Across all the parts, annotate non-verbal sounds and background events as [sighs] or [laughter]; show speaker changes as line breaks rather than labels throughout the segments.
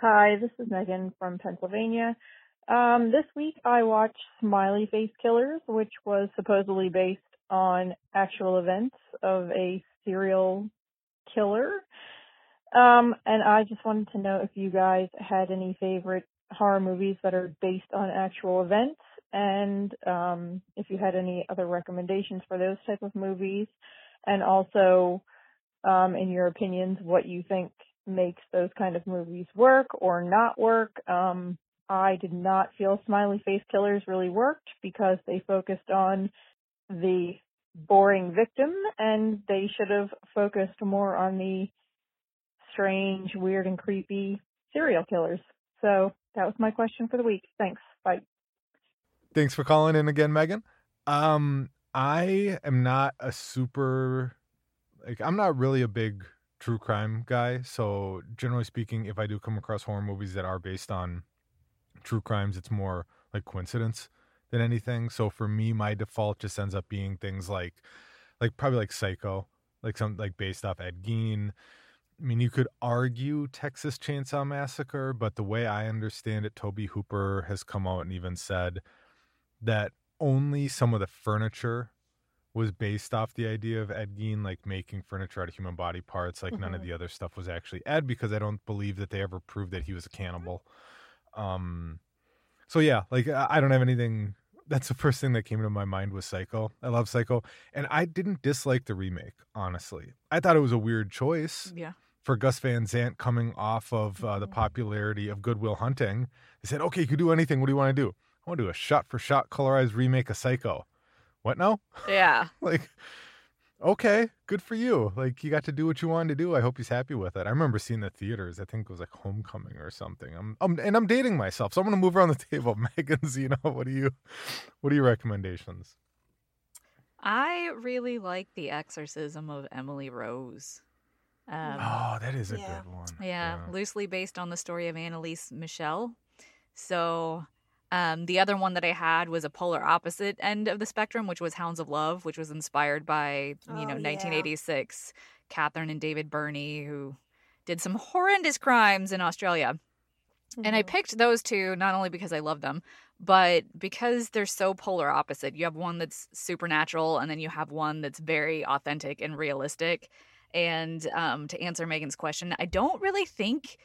Hi, this is Megan from Pennsylvania. Um, this week I watched Smiley Face Killers, which was supposedly based on actual events of a serial killer. Um, and I just wanted to know if you guys had any favorite horror movies that are based on actual events and um, if you had any other recommendations for those type of movies and also um, in your opinions what you think makes those kind of movies work or not work. Um, I did not feel Smiley Face Killers really worked because they focused on the boring victim and they should have focused more on the strange, weird, and creepy serial killers. So that was my question for the week. Thanks. Bye.
Thanks for calling in again, Megan. Um, I am not a super like I'm not really a big true crime guy. So generally speaking, if I do come across horror movies that are based on true crimes, it's more like coincidence than anything. So for me, my default just ends up being things like like probably like Psycho, like some like based off Ed Gein, I mean, you could argue Texas Chainsaw Massacre, but the way I understand it, Tobe Hooper has come out and even said that only some of the furniture was based off the idea of Ed Gein, like making furniture out of human body parts. Like mm-hmm. none of mm-hmm. the other stuff was actually Ed because I don't believe that they ever proved that he was a cannibal. Um, so yeah, like I don't have anything. [laughs] That's the first thing that came into my mind was Psycho. I love Psycho, and I didn't dislike the remake. Honestly, I thought it was a weird choice.
Yeah
for Gus Van Sant coming off of uh, the mm-hmm. popularity of Good Will Hunting. They said, okay, you can do anything. What do you want to do? I want to do a shot for shot colorized remake of Psycho. What now?
Yeah. [laughs]
like, okay, good for you. Like, you got to do what you wanted to do. I hope he's happy with it. I remember seeing the theaters. I think it was like Homecoming or something. I'm, I'm and I'm dating myself, so I'm gonna move around the [laughs] table. [laughs] Meagan, you know, what do you, what are your recommendations?
I really like the exorcism of Emily Rose.
Um, oh, that is a yeah. good one.
Yeah, yeah, loosely based on the story of Anneliese Michel. So, um, the other one that I had was a polar opposite end of the spectrum, which was Hounds of Love, which was inspired by you oh, know 1986 yeah. Catherine and David Birnie, who did some horrendous crimes in Australia. Mm-hmm. And I mm-hmm. picked those two not only because I love them, but because they're so polar opposite. You have one that's supernatural, and then you have one that's very authentic and realistic. And um, to answer Megan's question, I don't really think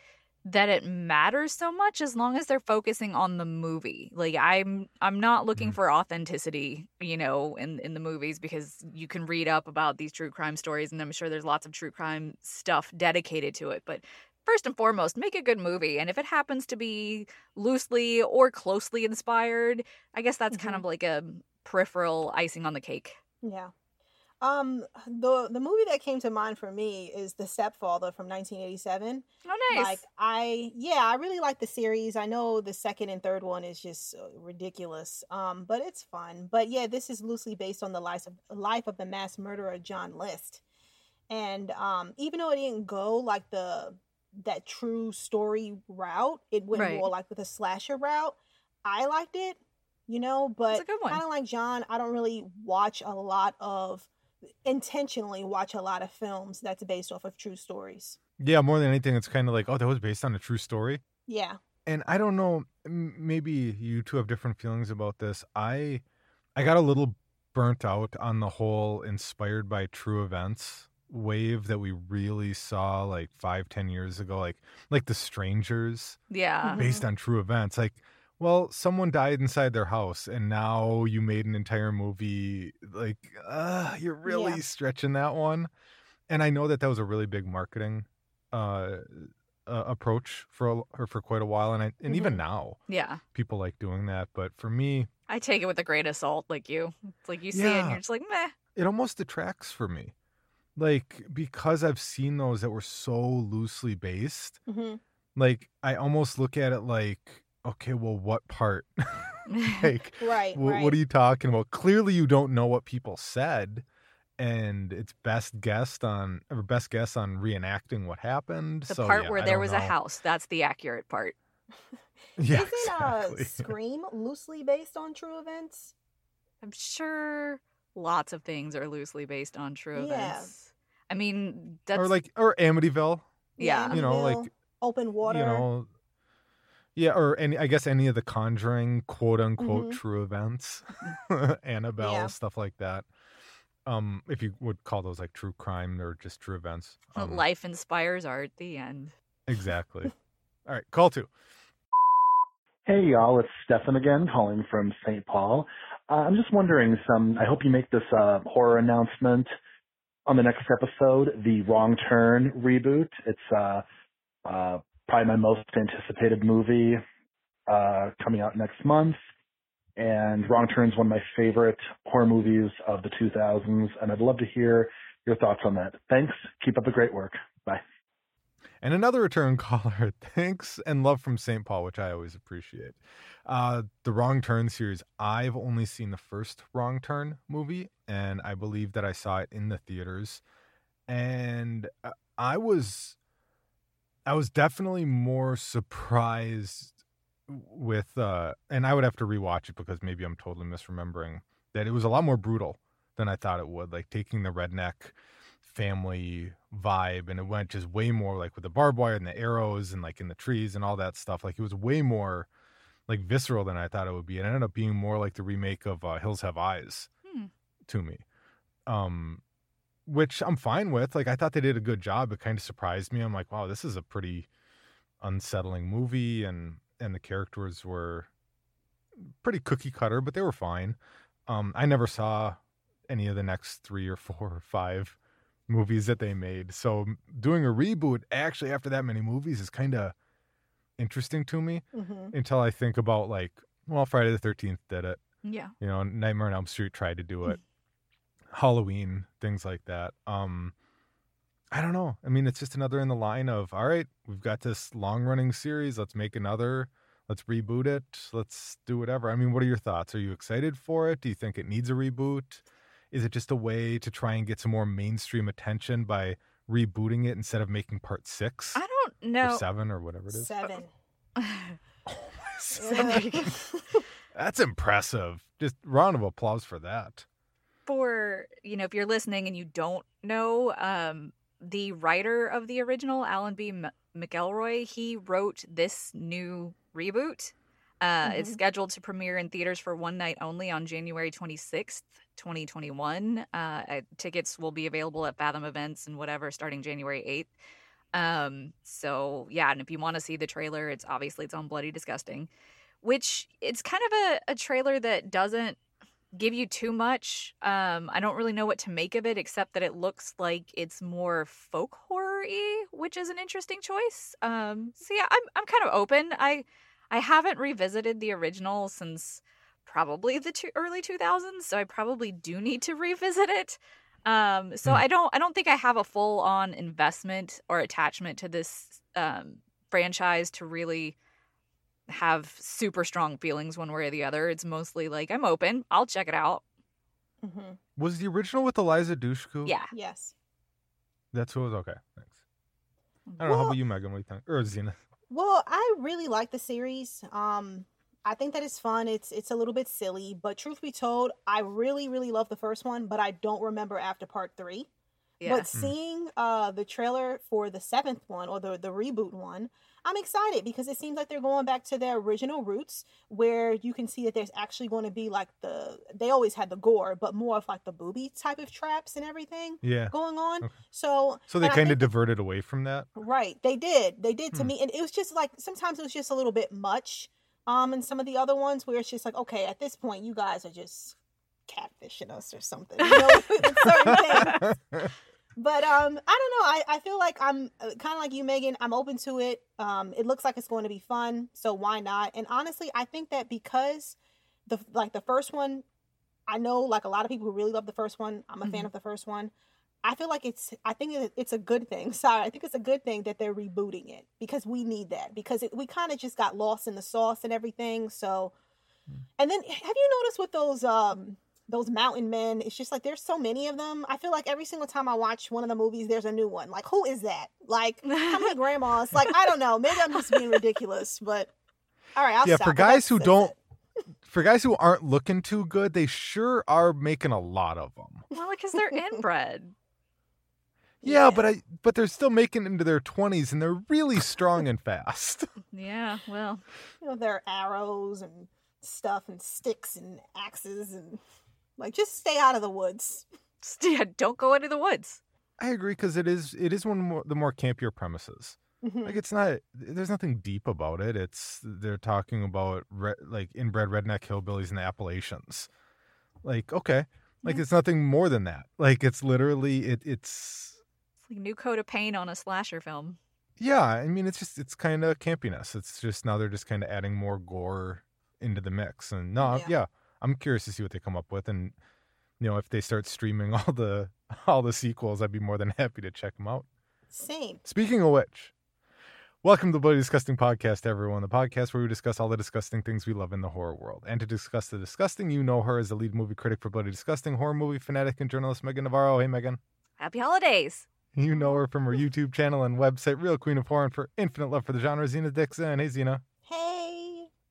that it matters so much as long as they're focusing on the movie. Like I'm I'm not looking mm. for authenticity, you know, in in the movies because you can read up about these true crime stories and I'm sure there's lots of true crime stuff dedicated to it, but first and foremost, make a good movie and if it happens to be loosely or closely inspired, I guess that's mm-hmm. kind of like a peripheral icing on the cake.
Yeah. Um, the the movie that came to mind for me is The Stepfather from 1987.
Oh, nice.
Like I, yeah, I really like the series. I know the second and third one is just ridiculous. Um, but it's fun. But yeah, this is loosely based on the life of life of the mass murderer John List. And um, even though it didn't go like the that true story route, it went
Right.
more like with a slasher route. I liked it, you know, but
a good one.
kind of like Jon, I don't really watch a lot of intentionally watch a lot of films that's based off of true stories.
Yeah, more than anything, it's kind of like, oh, that was based on a true story.
Yeah.
and I don't know. Maybe you two have different feelings about this. I, I got a little burnt out on the whole inspired by true events wave that we really saw like five, ten years ago. Like, like the Strangers,
Yeah.
Mhm.
based on true events. Like, well, someone died inside their house, and now you made an entire movie. Like, uh, you're really
Yeah.
stretching that one. And I know that that was a really big marketing uh, uh approach for a, for quite a while, and I and even
Mhm.
now
Yeah.
people like doing that. But for me,
I take it with a grain of salt, like you. It's like you see it and you're just like, meh.
it almost detracts for me, like because I've seen those that were so loosely based.
hmm
Like I almost look at it like, okay, well, what part? [laughs] [laughs] like
Right.
Wh-
right.
What are you talking about? Clearly, you don't know what people said, and it's best guessed on or best guess on reenacting what happened.
the
so,
part
yeah,
where
I
there
don't
was a house, that's the accurate part. [laughs]
Yeah,
Isn't
exactly.
uh, Scream loosely based on true events?
I'm sure lots of things are loosely based on true
Yeah.
events. I mean, that's
or like or Amityville,
yeah.
you know, like,
open water.
you know. Yeah, or any I guess any of the Conjuring quote unquote
Mhm.
true events, [laughs] Annabelle
Yeah.
stuff like that. Um, if you would call those like true crime or just true events. [laughs] Um,
life inspires art. The end.
exactly. All right, call two.
Hey y'all, it's Stefan again, calling from St. Paul. Uh, I'm just wondering, some. I hope you make this uh, horror announcement on the next episode. The Wrong Turn reboot. It's uh, uh, probably my most anticipated movie uh, coming out next month. And Wrong Turn is one of my favorite horror movies of the 2000s, and I'd love to hear your thoughts on that. Thanks. Keep up the great work. Bye.
And another return [laughs] caller, thanks and love from St. Paul, which I always appreciate. Uh, the Wrong Turn series, I've only seen the first Wrong Turn movie, and I believe that I saw it in the theaters. And uh, I was, I was definitely more surprised with, uh, and I would have to rewatch it because maybe I'm totally misremembering that it was a lot more brutal than I thought it would. Like taking the redneck family vibe and it went just way more like with the barbed wire and the arrows and like in the trees and all that stuff like it was way more like visceral than i thought it would be it ended up being more like the remake of uh, hills have eyes
Hmm.
to me um which i'm fine with like i thought they did a good job it kind of surprised me i'm like wow this is a pretty unsettling movie and and the characters were pretty cookie cutter but they were fine um i never saw any of the next three or four or five movies that they made. So doing a reboot actually after that many movies is kind of interesting to me
hmm
until I think about like, well, Friday the 13th did it.
Yeah.
You know, Nightmare on Elm Street tried to do it. [laughs] Halloween, things like that. Um I don't know. I mean, it's just another in the line of, all right, we've got this long-running series, let's make another. Let's reboot it. Let's do whatever. I mean, what are your thoughts? Are you excited for it? Do you think it needs a reboot? Is it just a way to try and get some more mainstream attention by rebooting it instead of making part six
I don't
or
know.
seven or whatever it is?
Seven. [laughs] [laughs]
Seven. [laughs]
That's impressive. Just round of applause for that.
For you know if you're listening and you don't know um the writer of the original alan b. M- mcelroy he wrote this new reboot. Uh it's
Mhm.
scheduled to premiere in theaters for one night only on january 26th 2021 uh uh, tickets will be available at fathom events and whatever starting january 8th um so yeah and if you want to see the trailer it's obviously it's on bloody disgusting which it's kind of a, a trailer that doesn't give you too much. Um, I don't really know what to make of it, except that it looks like it's more folk horror-y, which is an interesting choice. Um, so yeah, I'm I'm kind of open. I I haven't revisited the original since probably the two, early 2000s, so I probably do need to revisit it. Um, so
Hmm.
I don't I don't think I have a full-on investment or attachment to this um, franchise to really have super strong feelings one way or the other. It's mostly like I'm open. I'll check it out.
hmm
Was the original with Eliza Dushku?
Yeah.
Yes.
That's who was okay. Thanks. I don't know. How about you, Meagan? What do you think? Or Zena?
Well, I really like the series. Um, I think that it's fun. It's it's a little bit silly, but truth be told, I really really love the first one, but I don't remember after part three.
Yeah.
But seeing uh the trailer for the seventh one or the the reboot one, I'm excited because it seems like they're going back to their original roots, where you can see that there's actually going to be like the they always had the gore, but more of like the booby type of traps and everything
Yeah.
going on.
Okay.
So
So they kind of diverted away from that.
Right, they did. They did to
Hmm.
me, and it was just like sometimes it was just a little bit much. Um, and some of the other ones where it's just like, okay, at this point, you guys are just catfishing us or something, you know, [laughs] certain things. [laughs] But um, I don't know. I, I feel like I'm kind of like you, Meagan. I'm open to it. Um, it looks like it's going to be fun, so why not? And honestly, I think that because the like the first one, I know like a lot of people who really love the first one. I'm a fan
Mhm.
of the first one. I feel like it's. I think it's a good thing. [laughs] Sorry, I think it's a good thing that they're rebooting it because we need that because it, we kind of just got lost in the sauce and everything. So, and then have you noticed with those um those mountain men? It's just like there's so many of them. I feel like every single time I watch one of the movies, there's a new one. Like who is that? Like how many [laughs] grandmas? Like I don't know. Maybe I'm just being ridiculous, but all right, I'll
yeah,
stop.
for guys who don't, for guys who aren't looking too good, they sure are making a lot of them.
well, because they're inbred.
Yeah, but I, but they're still making it into their twenties, and they're really strong and fast. [laughs]
Yeah. Well.
you know, there are arrows and stuff and sticks and axes and like just stay out of the woods. [laughs]
Yeah, don't go into the woods.
I agree because it is, it is one more the more campier premises.
Mhm.
Like it's not, there's nothing deep about it. It's they're talking about re, like inbred redneck hillbillies in the Appalachians. Like okay, like
Yeah.
it's nothing more than that. Like it's literally it, it's
It's like new coat of paint on a slasher film.
Yeah, I mean it's just it's kind of campiness. It's just now they're just kind of adding more gore into the mix. And no,
Yeah.
yeah. I'm curious to see what they come up with and you know, if they start streaming [laughs] all the all the sequels, I'd be more than [laughs] happy to check them out.
Same.
Speaking of which, welcome to the Bloody Disgusting Podcast, everyone. The podcast where we discuss all the disgusting things we love in the horror world. And to discuss the disgusting, you know her as the lead movie critic for Bloody Disgusting, horror movie fanatic, and journalist Meagan Navarro. Hey, Meagan.
Happy holidays.
You know her from her YouTube channel and website, Real Queen of Horror, and for infinite love for the genre, Zena Dixon. Hey, Zena.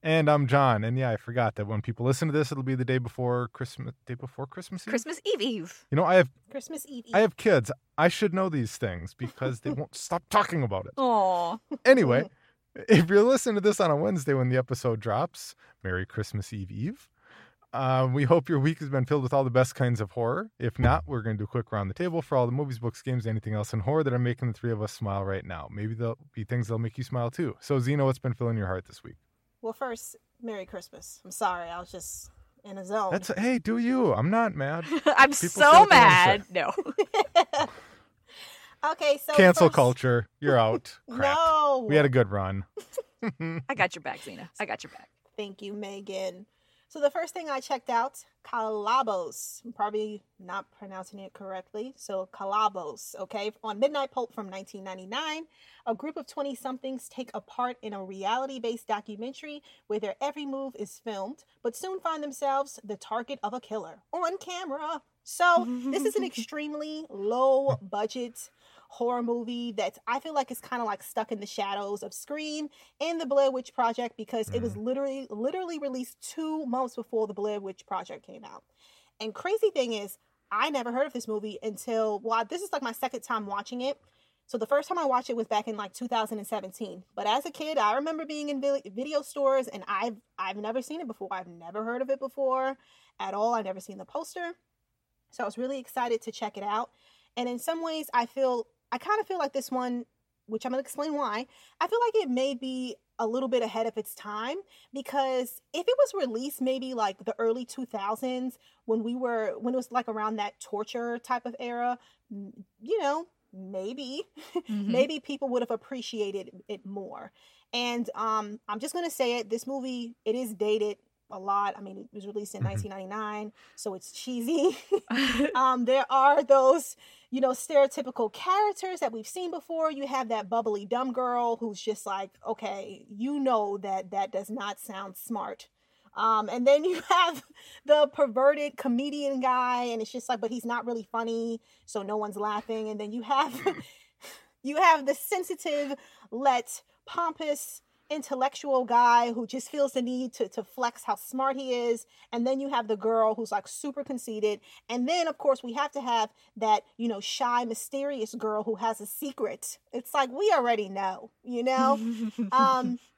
Hey.
And I'm Jon. And yeah, I forgot that when people listen to this, it'll be the day before Christmas. Day before Christmas. Eve?
Christmas Eve Eve.
You know, I have
Christmas Eve. Eve.
I have kids. I should know these things because they won't [laughs] stop talking about it.
Oh. [laughs]
Anyway, if you're listening to this on a Wednesday when the episode drops, Merry Christmas Eve Eve. Um, we hope your week has been filled with all the best kinds of horror. If not, we're going to do a quick round the table for all the movies, books, games, anything else in horror that are making the three of us smile right now. Maybe there'll be things that'll make you smile too. So, Zena, what's been filling your heart this week?
Well, first, Merry Christmas. I'm sorry, I was just in a zone.
That's hey, do you? I'm not mad. [laughs]
I'm
People
so
what they wanna
mad. No. [laughs]
okay, so
Cancel
first-
culture. You're out. [laughs] Crap.
No.
We had a good run.
I got your back, Zena. I got your back.
Thank you, Meagan. So the first thing I checked out, Kolobos. I'm probably not pronouncing it correctly. So Kolobos, okay? On Midnight Pulp from 1999, a group of 20-somethings take a part in a reality-based documentary where their every move is filmed, but soon find themselves the target of a killer on camera. So this is an [laughs] extremely low budget horror movie that I feel like is kind of like stuck in the shadows of Scream and the Blair Witch Project because it was mm. literally literally released two months before the Blair Witch Project came out. And crazy thing is, I never heard of this movie until well, this is like my second time watching it. So the first time I watched it was back in like 2017. But as a kid, I remember being in video stores and I've I've never seen it before. I've never heard of it before at all. I've never seen the poster. So I was really excited to check it out. And in some ways, I feel I kind of feel like this one, which I'm gonna explain why. I feel like it may be a little bit ahead of its time because if it was released maybe like the early 2000s when we were when it was like around that torture type of era, you know, maybe [laughs]
Mhm.
maybe people would have appreciated it more. And um, I'm just gonna say it. This movie it is dated a lot. I mean, it was released in
Mhm.
1999, so it's cheesy. [laughs] [laughs] um, there are those, you know, stereotypical characters that we've seen before. You have that bubbly dumb girl who's just like, okay, you know that that does not sound smart. Um, and then you [laughs] have the perverted comedian guy, and it's just like, but he's not really funny, so no one's laughing. And then you have you have the sensitive, let pompous intellectual guy who just feels the need to, to flex how smart he is and then you have the girl who's like super conceited and then of course we have to have that you know shy mysterious girl who has a secret. It's like we already know you know? Um [laughs]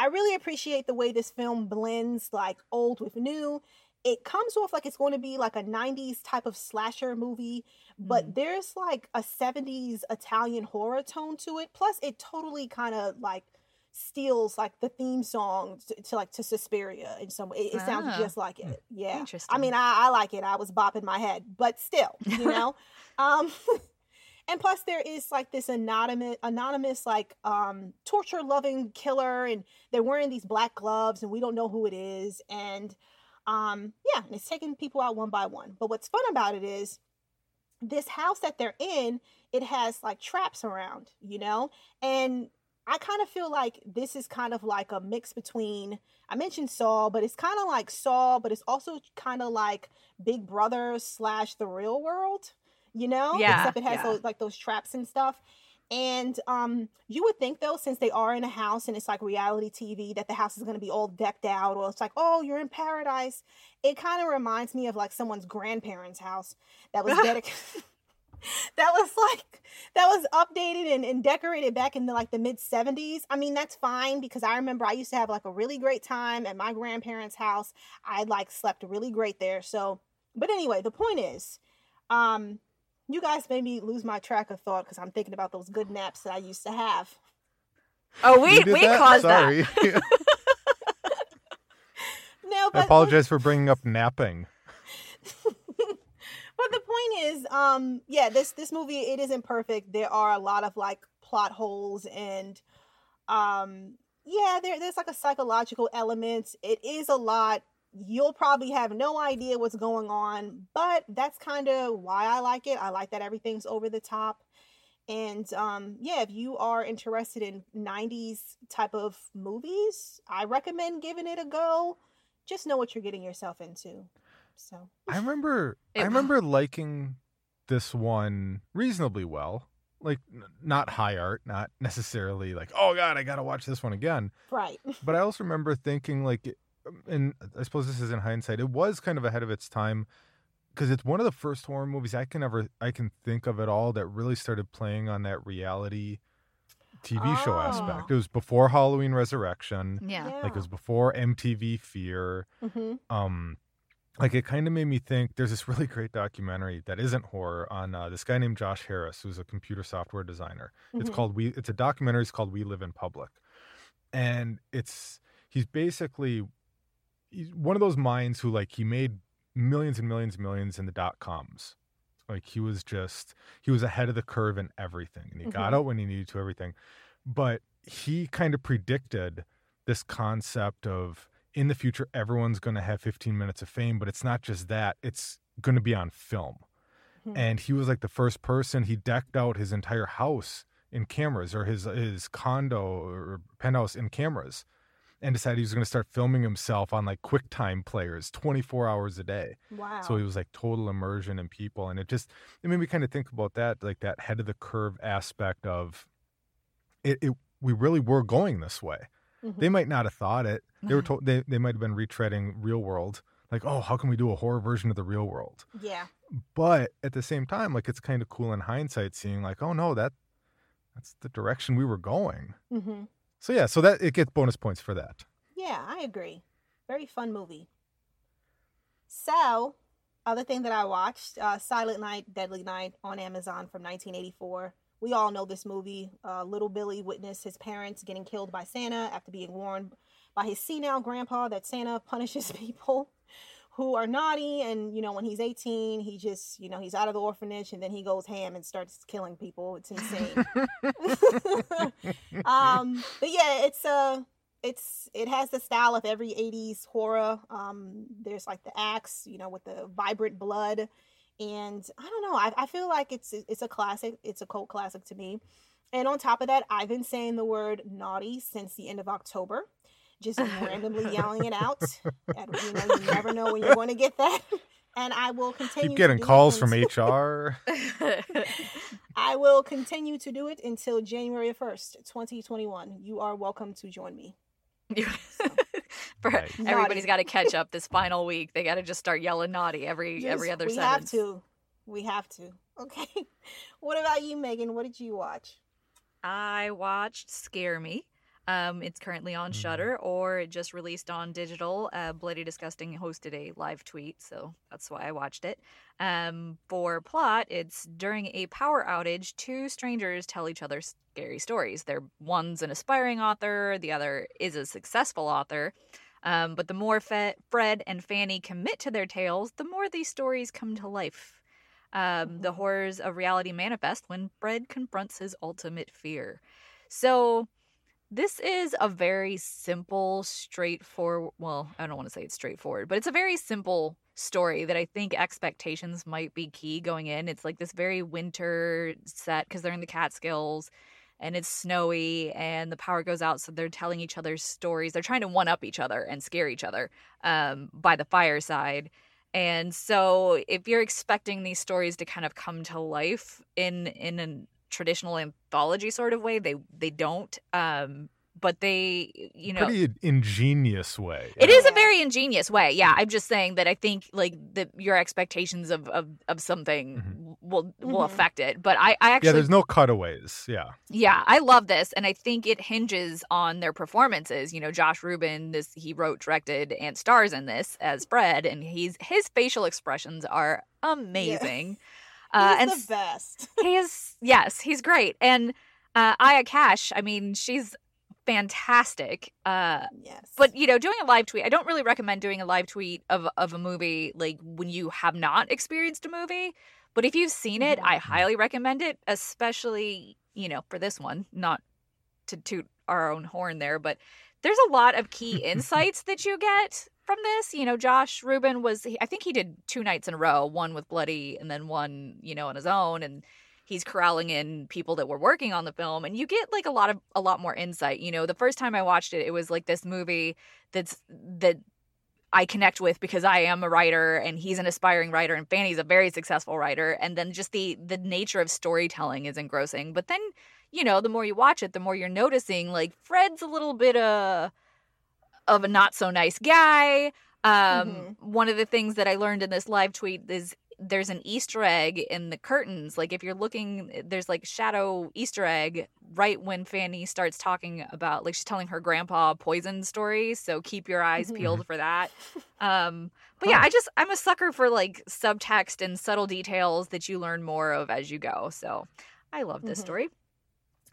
i really appreciate the way this film blends like old with new. It comes off like it's going to be like a 90s type of slasher movie but mm. there's like a 70s italian horror tone to it plus it totally kind of like steals like the theme song to, to like to Suspiria in some way. It, it sounds ah. just like it. Yeah. Interesting. I mean, I, I like it. I was bopping my head, but still, you [laughs] know. um [laughs] and plus there is like this anonymous anonymous like um torture loving killer and they're wearing these black gloves and we don't know who it is and um yeah, and it's taking people out one by one. But what's fun about it is this house that they're in, it has like traps around, you know? And I kind of feel like this is kind of like a mix between I mentioned Saw, but it's kind of like Saw, but it's also kind of like Big Brother slash The Real World, you know?
Yeah.
Except it has
yeah.
those like those traps and stuff. And um, you would think though, since they are in a house and it's like reality TV, that the house is going to be all decked out, or it's like, oh, you're in paradise. It kind of reminds me of like someone's grandparents' house that was dedicated. [laughs] [laughs] [laughs] that was like that was updated and, and decorated back in the like the mid 70s i mean that's fine because i remember i used to have like a really great time at my grandparents house. I like slept really great there. So but anyway the point is um you guys made me lose my track of thought because i'm thinking about those good naps that i used to have.
Oh we we that? caused Sorry. that [laughs] [laughs]
no but
i apologize for bringing up napping
but the point is, um, yeah, this this movie it isn't perfect. There are a lot of like plot holes and um yeah, there, there's like a psychological element. It is a lot. You'll probably have no idea what's going on, but that's kind of why I like it. I like that everything's over the top. And um, yeah, if you are interested in 90s type of movies, I recommend giving it a go. Just know what you're getting yourself into. So
I remember it, I remember liking this one reasonably well. Like not high art, not necessarily like oh god, I got to watch this one again.
Right. [laughs]
But I also remember thinking like and I suppose this is in hindsight, it was kind of ahead of its time because it's one of the first horror movies I can ever I can think of at all that really started playing on that reality TV oh. show aspect. It was before Halloween Resurrection.
Yeah.
yeah.
Like it was before MTV Fear.
Mm-hmm.
Um like it kind of made me think there's this really great documentary that isn't horror on uh, this guy named Josh Harris who's a computer software designer. Mm-hmm. It's called we it's a documentary it's called We Live in Public. And it's he's basically he's one of those minds who like he made millions and millions and millions in the dot coms. Like he was just he was ahead of the curve in everything and he mm-hmm. got out when he needed to everything. But he kind of predicted this concept of in the future everyone's going to have 15 minutes of fame but it's not just that it's going to be on film mm-hmm. and he was like the first person he decked out his entire house in cameras or his his condo or penthouse in cameras and decided he was going to start filming himself on like QuickTime players 24 hours a day.
Wow.
So he was like total immersion in people. And it just, it made me kind of think about that, like that head of the curve aspect of it, it we really were going this way. Mm-hmm. They might not have thought it. They were told they, they might have been retreading real world. Like, oh, how can we do a horror version of the real world?
Yeah.
But at the same time, like it's kind of cool in hindsight seeing like, oh no, that that's the direction we were going.
Mm-hmm.
So yeah, so that it gets bonus points for that.
Yeah, I agree. Very fun movie. So, other thing that I watched, uh, Silent Night, Deadly Night on Amazon from 1984. We all know this movie. Uh, little Billy witnessed his parents getting killed by Santa after being warned by his senile grandpa that Santa punishes [laughs] people who are naughty. And, you know, when he's 18, he just, you know, he's out of the orphanage and then he goes ham and starts killing people. It's insane. [laughs] um, but yeah, it's a. Uh, it's it has the style of every 80s horror um there's like the axe you know with the vibrant blood and I don't know. I, I feel like it's it's a classic. It's a cult classic to me. And on top of that, I've been saying the word naughty since the end of October. just randomly [laughs] yelling it out. And, you know, you never know when you're going to get that. [laughs] And I will continue.
Keep getting calls from HR. [laughs]
I will continue to do it until January 1st, 2021. You are welcome to join me. [laughs]
For,
Right.
everybody's
Naughty.
got to catch up this [laughs] final week. They got to just start yelling naughty every every
Just-
other
we
sentence.
have to. We have to. [laughs] Okay. What about you, Meagan? What did you watch?
I watched Scare Me. Um, it's currently on
Mhm.
Shutter, or just released on digital. Uh, Bloody Disgusting hosted a live tweet, so that's why I watched it. Um, for plot, it's during a power outage, two strangers tell each other scary stories. They're one's an aspiring author, the other is a successful author. Um, but the more Fe- Fred and Fanny commit to their tales, the more these stories come to life. Um, the
Mhm.
horrors of reality manifest when Fred confronts his ultimate fear. So, this is a very simple, straightforward. Well, I don't want to say it's straightforward, but it's a very simple story that I think expectations might be key going in. It's like this very winter set because they're in the Catskills and it's snowy and the power goes out. So they're telling each other's stories. They're trying to one up each other and scare each other um, by the fireside. And so if you're expecting these stories to kind of come to life in in a traditional anthology sort of way, they they don't. Um, but they, you know,
Pretty ingenious way.
it
yeah.
is a very ingenious way. Yeah, I'm just saying that I think like the your expectations of of, of something
Mhm.
will will
Mhm.
affect it. But I I actually Yeah,
there's no cutaways. Yeah.
yeah, I love this, and I think it hinges on their performances. You know, Josh Ruben, this he wrote, directed, and stars in this as Fred, and he's his facial expressions are amazing. [laughs] Uh,
He's
and
the best.
he is yes, he's great, and uh, Aya Cash. I mean, she's fantastic. Uh,
Yes.
but you know, doing a live tweet, I don't really recommend doing a live tweet of of a movie like when you have not experienced a movie. But if you've seen it,
Mhm.
I highly recommend it, especially you know for this one. Not to toot our own horn there, but there's a lot of key [laughs] insights that you get from this. You know, Josh Ruben was I think he did two nights in a row, one with Bloody and then one you know on his own, and he's corralling in people that were working on the film and you get like a lot of a lot more insight you know? The first time i watched it it was like this movie that's that i connect with because i am a writer and he's an aspiring writer and fanny's a very successful writer and then just the the nature of storytelling is engrossing. But then you know the more you watch it the more you're noticing like fred's a little bit uh of a not so nice guy. Um
Mhm.
one of the things that i learned in this live tweet is there's an Easter egg in the curtains. Like if you're looking, there's like shadow Easter egg right when Fanny starts talking about, like she's telling her grandpa poison stories. So keep your eyes
Mhm.
peeled for that. [laughs] Um, but yeah, I just I'm a sucker for like subtext and subtle details that you learn more of as you go. So I love this
Mhm.
story.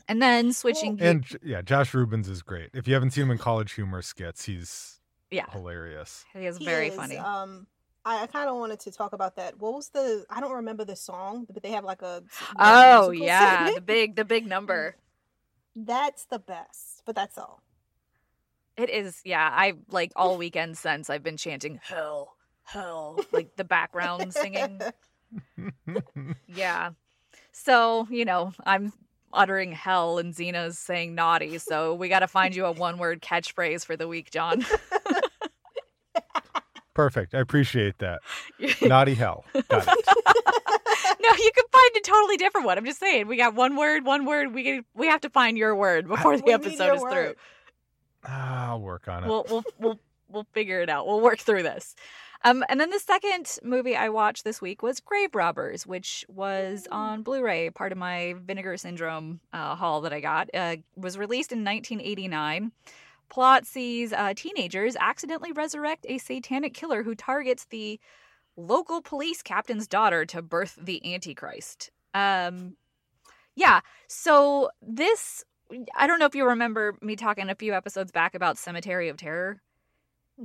And then switching, ge-
And yeah, Josh Ruben's is great. If you haven't seen him in college humor skits, he's
yeah,
hilarious.
he is
He
very
is,
funny.
Um, I, I kind of wanted to talk about that. What was the? I don't remember the song, but they have like a.
oh yeah, the [laughs] big the big number.
That's the best, but that's all.
It is, yeah. I like all weekend since I've been chanting hell, hell, like the background singing. [laughs] Yeah. So, you know, I'm uttering hell and Zena's saying naughty. So we got to find you a one word catchphrase for the week, Jon. [laughs]
Perfect. I appreciate that. [laughs] Naughty hell. Got it. [laughs]
no, you can find a totally different one. I'm just saying, we got one word, one word. We can, we have to find your word before the episode is through.
word.
Ah, I'll work on it.
we'll we'll we'll we'll figure it out. We'll work through this. Um, and then the second movie I watched this week was Grave Robbers, which was on Blu-ray, part of my Vinegar Syndrome uh, haul that I got. Uh, was released in 1989. Plot sees uh, teenagers accidentally resurrect a satanic killer who targets the local police captain's daughter to birth the Antichrist. Um, yeah, so this I don't know if you remember me talking a few episodes back about Cemetery of Terror.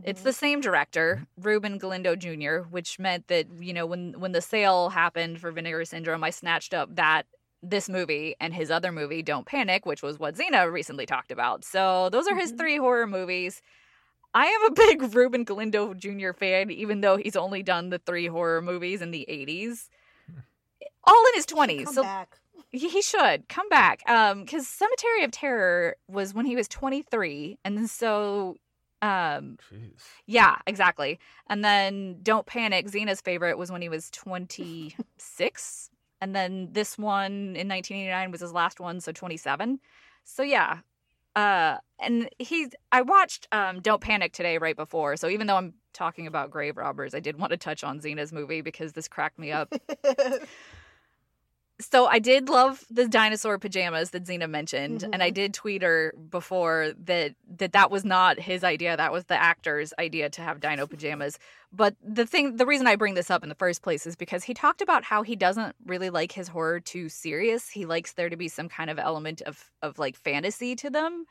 It's
Mhm.
the same director, Ruben Galindo Jr., which meant that, you know, when when the sale happened for Vinegar Syndrome, I snatched up that this movie and his other movie, Don't Panic, which was what Zena recently talked about. So those are his
Mhm.
three horror movies. I am a [laughs] big Ruben Galindo Jr. fan, even though he's only done the three horror movies in the 80s. All in his 20s.
Come
so
back.
he he should come back um because cemetery of terror was when he was 23 and so Um,
Jeez.
yeah, exactly. And then Don't Panic, Zena's favorite was when he was 26. And then this one in 1989 was his last one, so 27. So yeah. Uh and he's I watched um Don't Panic today right before. So even though I'm talking about grave robbers, I did want to touch on Zena's movie because this cracked me up. [laughs] so I did love the dinosaur pajamas that Zena mentioned, and I
Mhm.
did tweet her before that that that was not his idea. That was the actor's idea to have dino pajamas. But the thing, the reason I bring this up in the first place is because he talked about how he doesn't really like his horror too serious. He likes there to be some kind of element of of like fantasy to them.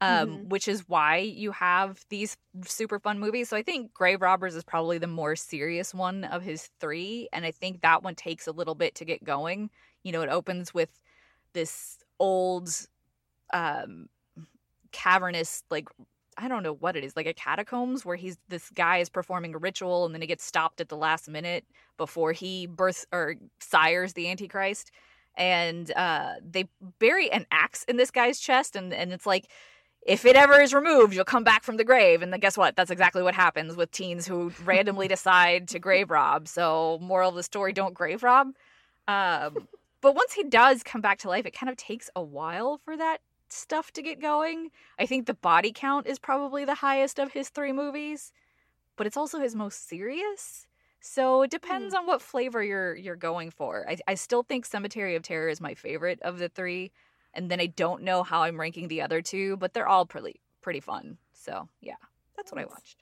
Um,
Mhm.
which is why you have these super fun movies. So I think Grave Robbers is probably the more serious one of his three, and I think that one takes a little bit to get going. You know, it opens with this old, um, cavernous like I don't know what it is, like a catacombs where he's this guy is performing a ritual and then he gets stopped at the last minute before he births or sires the Antichrist. And uh they bury an axe in this guy's chest and, and it's like if it ever is removed, you'll come back from the grave. And then guess what? That's exactly what happens with teens who randomly decide to grave rob. So moral of the story, don't grave rob. Um but once he does come back to life, it kind of takes a while for that stuff to get going. I think the body count is probably the highest of his three movies, but it's also his most serious. So it depends hmm. on what flavor you're you're going for. I, I still think Cemetery of Terror is my favorite of the three, and then I don't know how I'm ranking the other two, but they're all pretty pretty fun. So yeah, that's what I watched.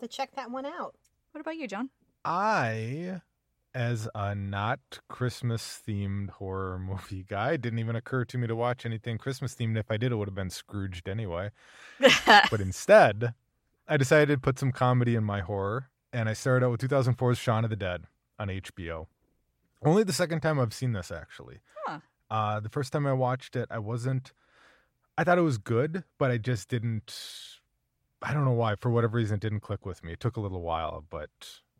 to check that one out.
What about you, Jon?
I, as a not Christmas themed horror [laughs] movie guy, it didn't even occur to me to watch anything Christmas themed. If I did, it would have been Scrooged anyway. But [laughs] instead, I decided to put some comedy in my horror, and I started out with 2004's Shaun of the Dead on HBO. Only the second time I've seen this, actually.
Huh.
Uh, the first time I watched it, I wasn't. I thought it was good, but I just didn't. I don't know why. For whatever reason, it didn't click with me. It took a little while, but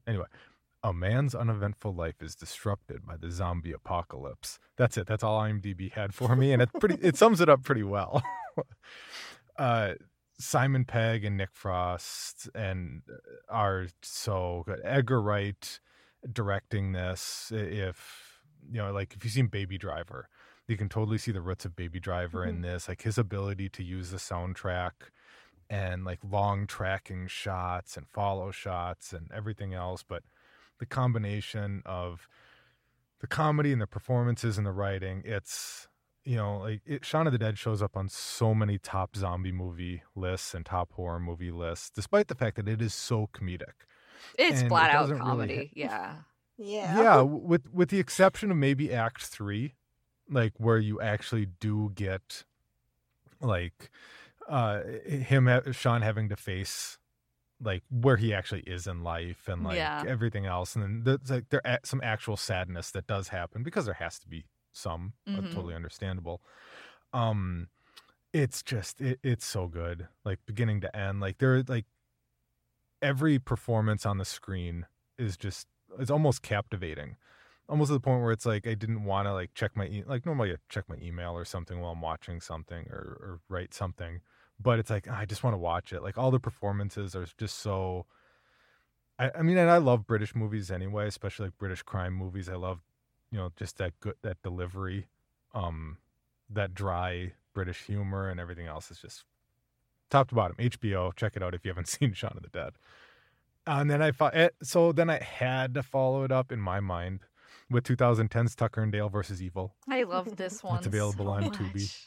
anyway. A man's uneventful life is disrupted by the zombie apocalypse. That's it. That's all IMDb had for me, and it pretty. It [laughs] sums it up pretty well. [laughs] uh, Simon Pegg and Nick Frost and uh, are so good. Edgar Wright directing this. If you know, like if you've seen Baby Driver, you can totally see the roots of Baby Driver in this. Like his ability to use the soundtrack and like long tracking shots and follow shots and everything else, but the combination of the comedy and the performances and the writing, it's you know, like it, Shaun of the Dead shows up on so many top zombie movie lists and top horror movie lists, despite the fact that it is so comedic.
It's
And it
flat out
doesn't really
comedy.
hit-
Yeah.
Yeah.
Yeah, with with the exception of maybe Act Three, like where you actually do get like uh him ha- Shaun having to face like where he actually is in life and like
Yeah.
everything else, and then there's like there some actual sadness that does happen because there has to be some, uh,
Mhm.
totally understandable. Um, it's just it, it's so good, like beginning to end. Like there, like every performance on the screen is just it's almost captivating almost to the point where it's like i didn't want to like check my e- like normally i check my email or something while i'm watching something or, or write something but it's like i just want to watch it like all the performances are just so I, I mean and i love british movies anyway especially like british crime movies i love you know just that good that delivery um that dry british humor and everything else is just top to bottom hbo check it out if you haven't [laughs] seen shaun of the dead Uh, and then I fo- eh, so then I had to follow it up in my mind with 2010's Tucker and Dale versus Evil.
I love this one.
It's available
so
on
much.
Tubi.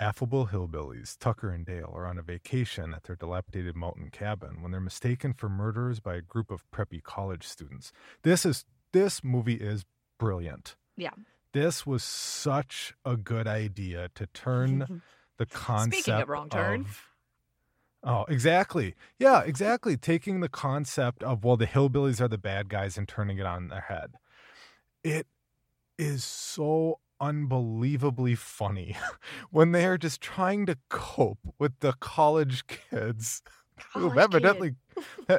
Affable hillbillies, Tucker and Dale, are on a vacation at their dilapidated mountain cabin when they're mistaken for murderers by a group of preppy college students. This is this movie is brilliant.
Yeah.
This was such a good idea to turn [laughs] the concept
Speaking of wrong turn.
of- Oh, exactly. Yeah, exactly. Taking the concept of well, the hillbillies are the bad guys and turning it on their head. It is so unbelievably funny [laughs] when they are just trying to cope with the college kids [laughs] who
College
evidently [laughs]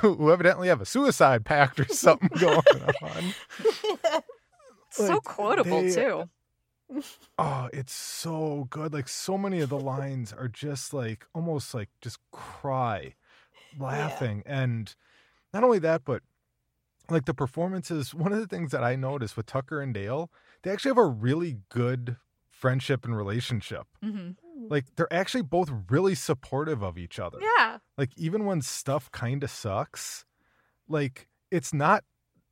who evidently have a suicide pact or something going on.
So
Like,
quotable
they-
too.
Oh, it's so good. Like so many of the lines are just like almost like just cry laughing. And not only that, but like the performances, one of the things that I noticed with Tucker and Dale, they actually have a really good friendship and relationship.
hmm
Like they're actually both really supportive of each other.
Yeah.
Like even when stuff kind of sucks, like it's not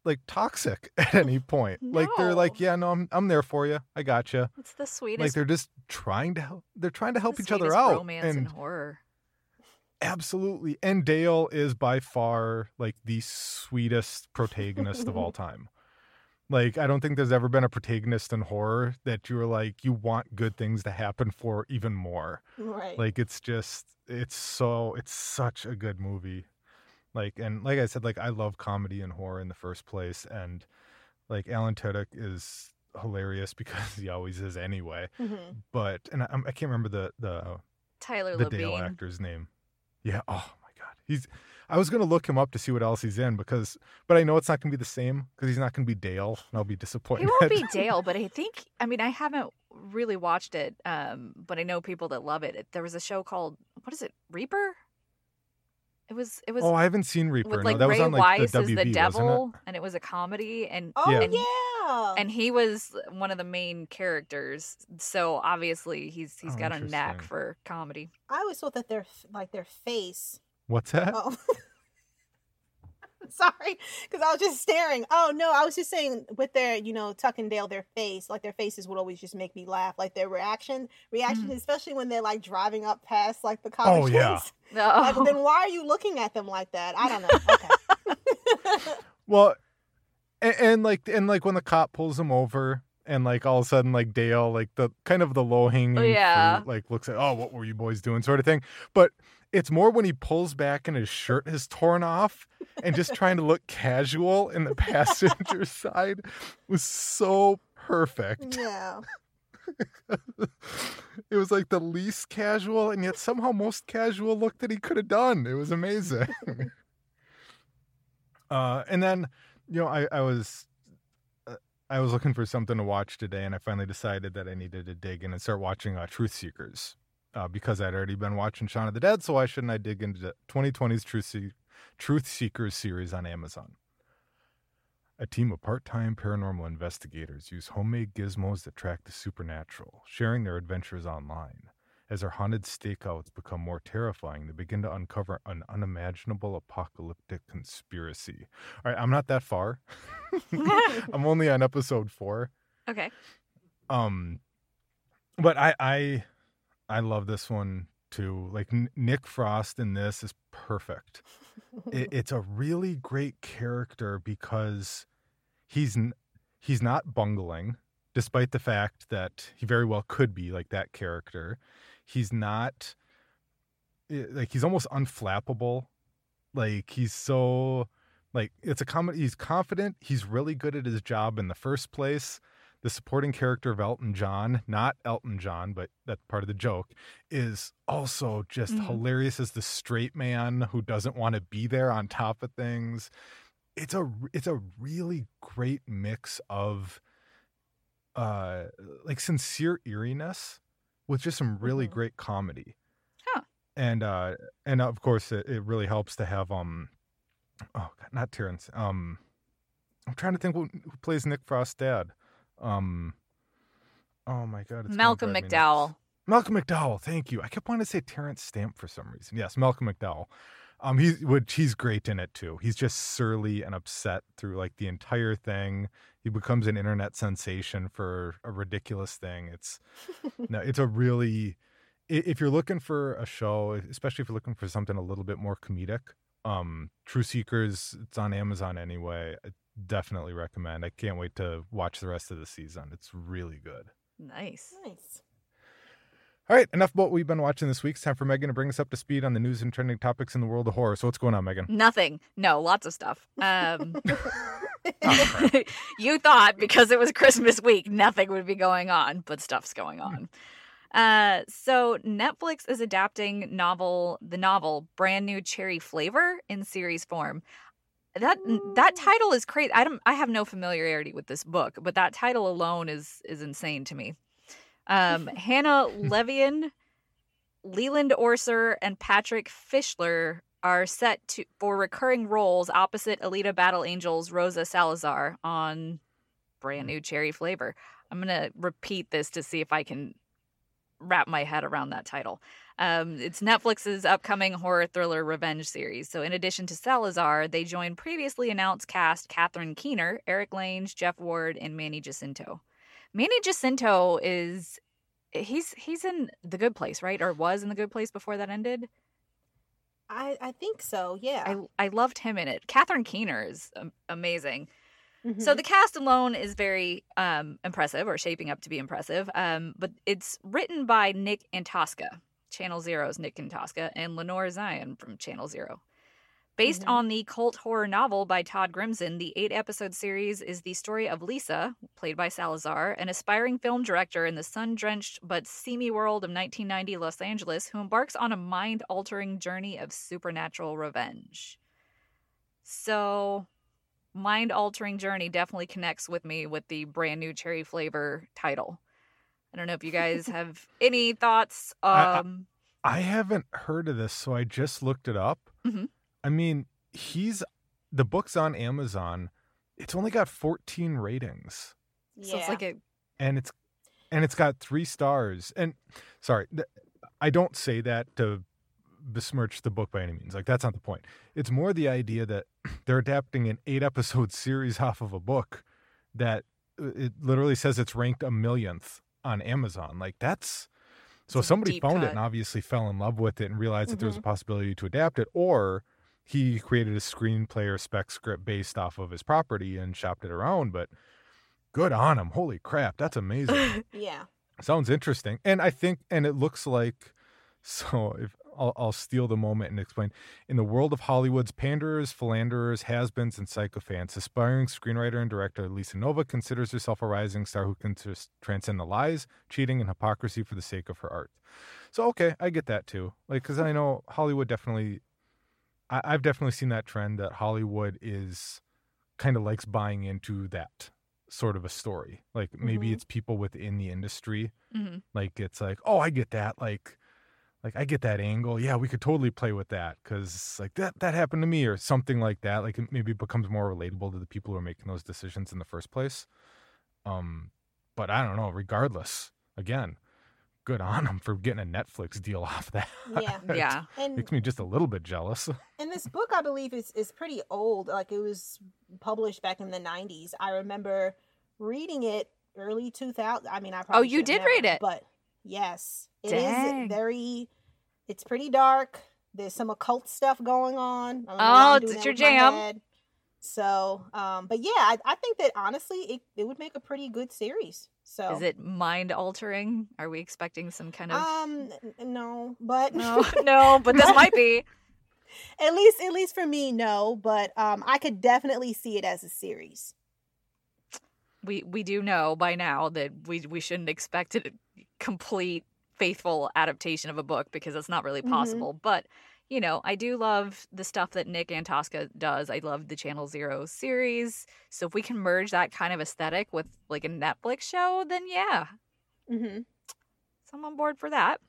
like toxic [laughs] at any point. Like they're like, yeah, no, I'm I'm there for you. I got you
It's the sweetest.
like they're just trying to help they're trying to help each other out
Romance
and
and horror.
absolutely and dale is by far like the sweetest protagonist of all [laughs] time like i don't think there's ever been a protagonist in horror that you were like you want good things to happen for even more
right.
like it's just it's so it's such a good movie like and like i said like i love comedy and horror in the first place and like alan tudyk is hilarious [laughs] because he always is anyway
Mhm.
but and I, I can't remember the the
Tyler
the Dale actor's name. Yeah. Oh my god. He's. I was gonna look him up to see what else he's in because, but I know it's not gonna be the same because he's not gonna be Dale, and I'll be disappointed.
He won't be [laughs] Dale, but I think I mean I haven't really watched it, um, but I know people that love it. There was a show called what is it, Reaper? It was it was
oh, I haven't seen Reaper.
with
no,
like
that
Ray
was on like
Wise
the
as
WB,
the devil,
wasn't
and it was a comedy, and
Oh
Yeah.
yeah.
And he- and he was one of the main characters. So obviously he's he's
Oh,
got a knack for comedy.
I always thought that their like their face.
It? What's that?
Oh. [laughs] Sorry, because I was just staring. Oh no, I was just saying with their, you know, Tuck and Dale, their face, like their faces would always just make me laugh. Like their reaction, reaction, mm. especially when they're like driving up past like the oh, college
Oh, yeah.
kids. [laughs]
Oh,
Like, then why are you looking at them like that? I don't know. [laughs] Okay.
Well, and, and like and like when the cop pulls him over. And like all of a sudden, like Dale, like the kind of the low hanging, oh,
Yeah.
like looks at, oh, what were you boys doing, sort of thing. But it's more when he pulls back and his shirt is torn off, and just trying to look casual in the [laughs] passenger side was so perfect.
yeah. [laughs]
it was like the least casual and yet somehow most casual look that he could have done. It was amazing. [laughs] uh, and then, you know, I, I was uh, I was looking for something to watch today, and I finally decided that I needed to dig in and start watching uh, Truth Seekers uh, because I'd already been watching Shaun of the Dead. So why shouldn't I dig into the 2020's Truth, Se- Truth Seekers series on Amazon? A team of part time paranormal investigators use homemade gizmos that track the supernatural, sharing their adventures online. As their haunted stakeouts become more terrifying, they begin to uncover an unimaginable apocalyptic conspiracy. All right, I'm not that far. [laughs] I'm only on episode four.
okay.
Um, but I I I love this one too. Like N- Nick Frost in this is perfect. It, [laughs] it's a really great character because he's n- he's not bungling, despite the fact that he very well could be like that character. He's not eh, like he's almost unflappable. Like he's so like it's a comedy. He's confident. He's really good at his job in the first place. The supporting character of Elton John, not Elton John, but that's part of the joke, is also just
Mhm.
hilarious as the straight man who doesn't want to be there on top of things. It's a it's a really great mix of uh like sincere eeriness with just some really
Mhm.
great comedy.
Huh.
And uh and of course it, it really helps to have um oh God, not Terrence. Um I'm trying to think who, who plays Nick Frost's dad. Um Oh my god, it's
Malcolm McDowell.
Malcolm McDowell, thank you. I kept wanting to say Terrence Stamp for some reason. Yes, Malcolm McDowell. Um, he's which he's great in it too. He's just surly and upset through like the entire thing. He becomes an internet sensation for a ridiculous thing. It's [laughs] no, it's a really if you're looking for a show, especially if you're looking for something a little bit more comedic, um, True Seekers, it's on Amazon anyway. I definitely recommend. I can't wait to watch the rest of the season. It's really good.
Nice.
Nice.
All right, enough about what we've been watching this week. It's time for Meagan to bring us up to speed on the news and trending topics in the world of horror. So what's going on, Meagan?
Nothing. No, lots of stuff. Um, [laughs]
Oh, [laughs]
you thought because it was Christmas week, nothing would be going on, but stuff's going on. Uh, so Netflix is adapting novel the novel Brand New Cherry Flavor in series form. That that title is crazy. I don't I have no familiarity with this book, but that title alone is is insane to me. Um, [laughs] Hannah Levien, Leland Orser, and Patrick Fischler are set to for recurring roles opposite Alita Battle Angels Rosa Salazar on brand new cherry flavor. I'm gonna repeat this to see if I can wrap my head around that title. Um, it's Netflix's upcoming horror thriller revenge series. So, in addition to Salazar, they joined previously announced cast Catherine Keener, Eric Lange, Jeff Ward, and Manny Jacinto. Manny Jacinto is he's he's in the Good Place, right? Or was in the Good Place before that ended.
I I think so. Yeah.
I I loved him in it. Catherine Keener is amazing.
Mhm.
So the cast alone is very um, impressive, or shaping up to be impressive. Um, but it's written by Nick Antosca, Channel Zero's Nick Antosca, and Lenore Zion from Channel Zero. Based
Mhm.
on the cult horror novel by Todd Grimson, the eight episode series is the story of Lisa, played by Salazar, an aspiring film director in the sun drenched but seamy world of 1990 Los Angeles, who embarks on a mind altering journey of supernatural revenge. So, mind altering journey definitely connects with me with the brand new cherry flavor title. I don't know if you guys [laughs] have any thoughts.
I- I-
Um,
I haven't heard of this, so I just looked it up.
Mhm.
I mean, he's the book's on Amazon. It's only got 14 ratings,
yeah.
so it's like a
and it's and it's got three stars. And sorry, th- I don't say that to besmirch the book by any means. Like that's not the point. It's more the idea that [clears throat] they're adapting an eight episode [laughs] series off of a book that uh, it literally says it's ranked a millionth on Amazon. Like that's so
It's
somebody found it and obviously fell in love with it and realized that there was a possibility to adapt it, or he created a screenplay or spec script based off of his property and shopped it around. But good on him. Holy crap, that's amazing. [laughs]
yeah.
Sounds interesting. And I think, and it looks like, [laughs] so if I'll, I'll steal the moment and explain. In the world of Hollywood's panderers, philanderers, has-beens, and psychophants, aspiring screenwriter and director Lisa Nova considers herself a rising star who can transcend the lies, cheating, and hypocrisy for the sake of her art. So okay, I get that too. Like, because I know Hollywood definitely, I, I've definitely seen that trend that Hollywood is kind of likes buying into that sort of a story. Like maybe
Mhm.
it's people within the industry
mhm.
like it's like oh i get that like like i get that angle yeah we could totally play with that because like that that happened to me or something like that like it maybe becomes more relatable to the people who are making those decisions in the first place um but i don't know regardless again good on them for getting a netflix deal [laughs] off that
Yeah.
Yeah.
And
makes me just a little bit jealous [laughs]
And this book, I believe, is is pretty old. Like it was published back in the '90s. I remember reading it early 2000. I mean, I probably
Oh, you
should have
did read it?
but yes, it is
Dang.
very. It's pretty dark. There's some occult stuff going on. I don't know why
Oh, it's your jam.
So, um, but yeah, I, I think that honestly, it, it would make a pretty good series. So,
Is it mind altering? Are we expecting some kind of?
Um, no, but
no, [laughs] [laughs] no, but this might be. [laughs]
at least at least for me no but um i could definitely see it as a series
We we do know by now that we we shouldn't expect a complete faithful adaptation of a book because it's not really
Mhm.
possible. But you know, I do love the stuff that Nick Antosca does. I love the Channel Zero series. So if we can merge that kind of aesthetic with like a Netflix show, then yeah,
mm-hmm.
So I'm on board for that.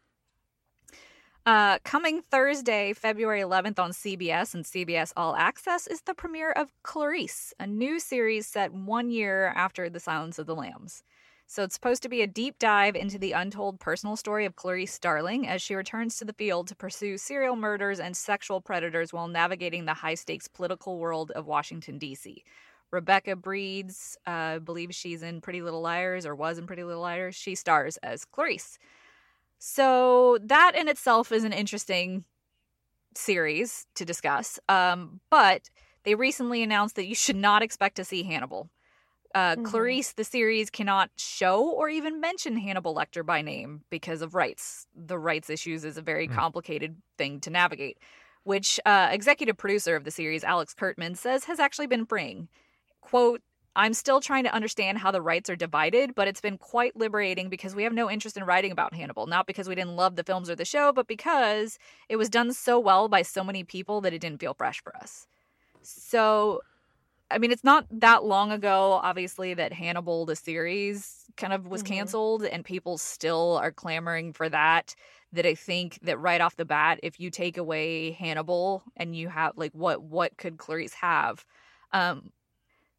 Uh, coming Thursday, February 11th on CBS and CBS All Access is the premiere of Clarice, a new series set one year after The Silence of the Lambs. So it's supposed to be a deep dive into the untold personal story of Clarice Starling as she returns to the field to pursue serial murders and sexual predators while navigating the high stakes political world of Washington, D.C. Rebecca Breeds, uh, I believe she's in Pretty Little Liars or was in Pretty Little Liars. She stars as Clarice. So that in itself is an interesting series to discuss. Um, but they recently announced that you should not expect to see Hannibal. Uh,
Mhm.
Clarice, the series, cannot show or even mention Hannibal Lecter by name because of rights. The rights issues is a very
Mm.
complicated thing to navigate, which uh, executive producer of the series, Alex Kurtzman, says has actually been freeing. Quote, I'm still trying to understand how the rights are divided, but it's been quite liberating because we have no interest in writing about Hannibal. Not because we didn't love the films or the show, but because it was done so well by so many people that it didn't feel fresh for us. So, I mean, it's not that long ago, obviously, that Hannibal, the series, kind of was
Mhm.
canceled, and people still are clamoring for that. That I think that right off the bat, if you take away Hannibal and you have like what what could Clarice have? Um,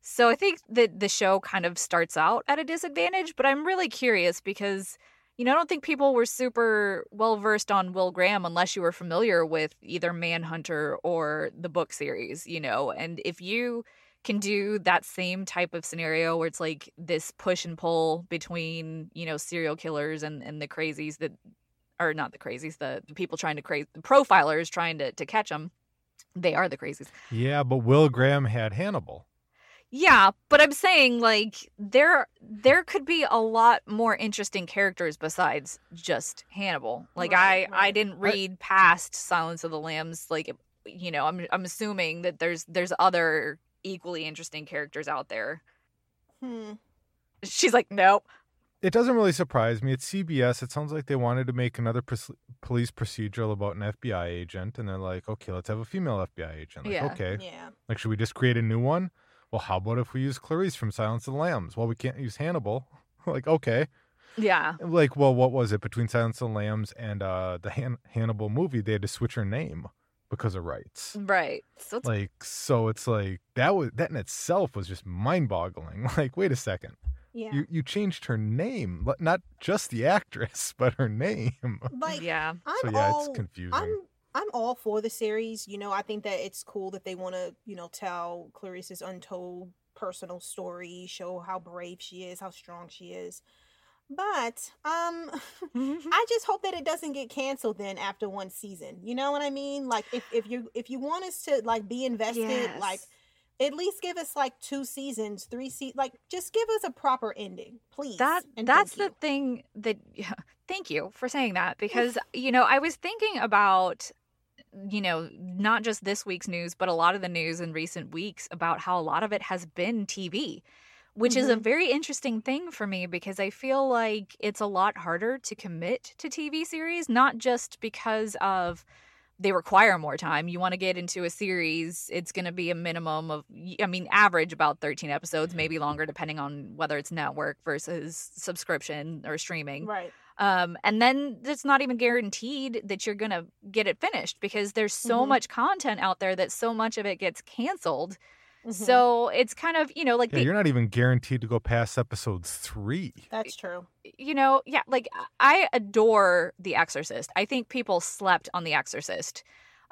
so I think that the show kind of starts out at a disadvantage, but I'm really curious because you know I don't think people were super well versed on Will Graham unless you were familiar with either Manhunter or the book series, you know. And if you can do that same type of scenario where it's like this push and pull between, you know, serial killers and and the crazies that are not the crazies, the, the people trying to crazy the profilers trying to to catch them. They are the crazies.
Yeah, but Will Graham had Hannibal.
Yeah, but I'm saying like there there could be a lot more interesting characters besides just Hannibal. Like
Right,
I I didn't read past Silence of the Lambs like you know, I'm I'm assuming that there's there's other equally interesting characters out there.
Hmm.
She's like, "Nope."
It doesn't really surprise me. It's CBS. It sounds like they wanted to make another pros- police procedural about an FBI agent, and they're like, okay, let's have a female FBI agent. Like,
Yeah.
okay,
Yeah.
like should we just create a new one? Well, how about if we use Clarice from Silence of the Lambs? Well, we can't use Hannibal. [laughs] like, okay.
Yeah.
Like, well, what was it between Silence of the Lambs and uh, the Han- Hannibal movie? They had to switch her name because of rights.
Right. So it's
Like, so it's like that was that in itself was just mind-boggling. [laughs] Like, wait a second,
Yeah.
you you changed her name, not just the actress, [laughs] but her name.
like
yeah.
I'm
so yeah,
all
it's confusing.
I'm I'm all for the series. You know, I think that it's cool that they want to, you know, tell Clarice's untold personal story, show how brave she is, how strong she is. But um [laughs] [laughs] I just hope that it doesn't get canceled then after one season. You know what I mean? Like if if you if you want us to like be invested, like at least give us like two seasons, three se like just give us a proper ending, please.
That that's the thing that yeah, [laughs] thank you for saying that because you know I was thinking about you know not just this week's news but a lot of the news in recent weeks about how a lot of it has been TV which is a
Mhm.
very interesting thing for me because I feel like it's a lot harder to commit to TV series not just because of they require more time. You want to get into a series, it's going to be a minimum of, I mean, average about 13 episodes, maybe longer, depending on whether it's network versus subscription or streaming.
Right.
Um, and then it's not even guaranteed that you're going to get it finished because there's so
Mhm.
much content out there that so much of it gets canceled.
Mhm.
So it's kind of, you know, like
yeah,
the,
you're not even guaranteed to go past episode three.
that's true.
you know, yeah, like I adore The Exorcist. I think people slept on The Exorcist.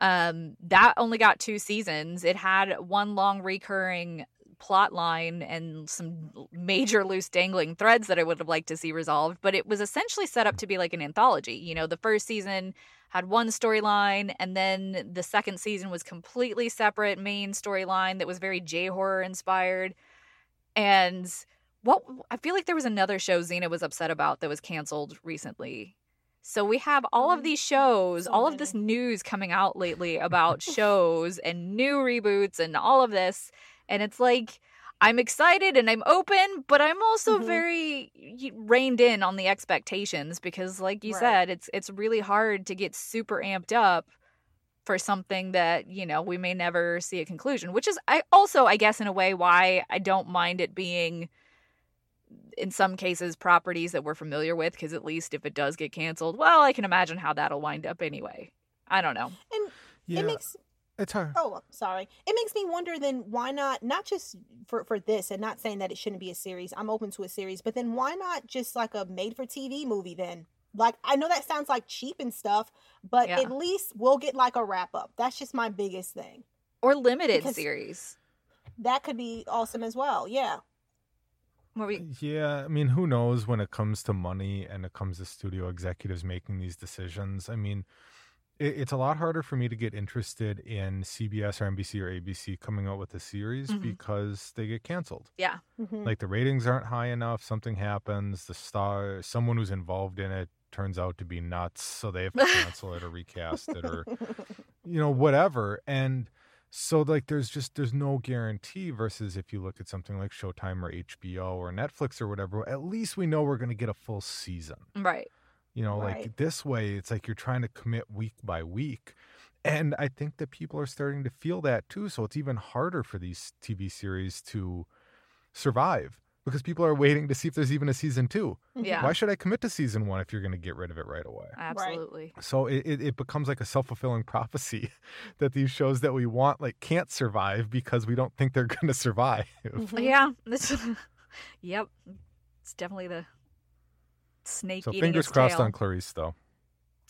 Um, that only got two seasons. It had one long recurring plot line and some major loose dangling threads that I would have liked to see resolved, but it was essentially set up to be like an anthology. You know, the first season had one storyline and then the second season was completely separate main storyline that was very J horror inspired. And what I feel like there was another show Zena was upset about that was canceled recently. So we have all of
Mm,
these shows,
so
all of this news coming out lately about [laughs] shows and new reboots and all of this. And it's like I'm excited and I'm open, but I'm also
Mhm.
very reined in on the expectations because like you
Right.
said, it's it's really hard to get super amped up for something that, you know, we may never see a conclusion, which is I also I guess in a way why I don't mind it being in some cases properties that we're familiar with because at least if it does get canceled well i can imagine how that'll wind up anyway i don't know
And
Yeah,
it makes
It's her.
Oh, sorry. It makes me wonder then why not not just for for this and not saying that it shouldn't be a series. I'm open to a series, but then why not just like a made for TV movie then? Like I know that sounds like cheap and stuff, but
Yeah.
at least we'll get like a wrap up. That's just my biggest thing.
Or limited
Because-
series.
That could be awesome as well. Yeah.
We
Yeah, I mean, who knows when it comes to money and it comes to studio executives making these decisions? I mean, it, it's a lot harder for me to get interested in CBS or NBC or ABC coming out with a series
Mhm.
because they get canceled.
yeah.
Mhm.
Like the ratings aren't high enough, something happens, the star, someone who's involved in it turns out to be nuts, so they have to [laughs] cancel it or recast it or you know whatever and so like there's just there's no guarantee versus if you look at something like showtime or hbo or netflix or whatever at least we know we're going to get a full season
Right.
You know like this way it's like you're trying to commit week by week and i think that people are starting to feel that too so it's even harder for these tv series to survive because people are waiting to see if there's even a season two
Yeah.
why should i commit to season one if you're going to get rid of it right away
Absolutely.
so it, it, it becomes like a self-fulfilling prophecy [laughs] that these shows that we want like can't survive because we don't think they're [laughs] going to survive
Mhm.
Yeah. This [laughs] Yep. It's definitely the snake
so
eating
fingers
its
crossed
tail.
on clarice though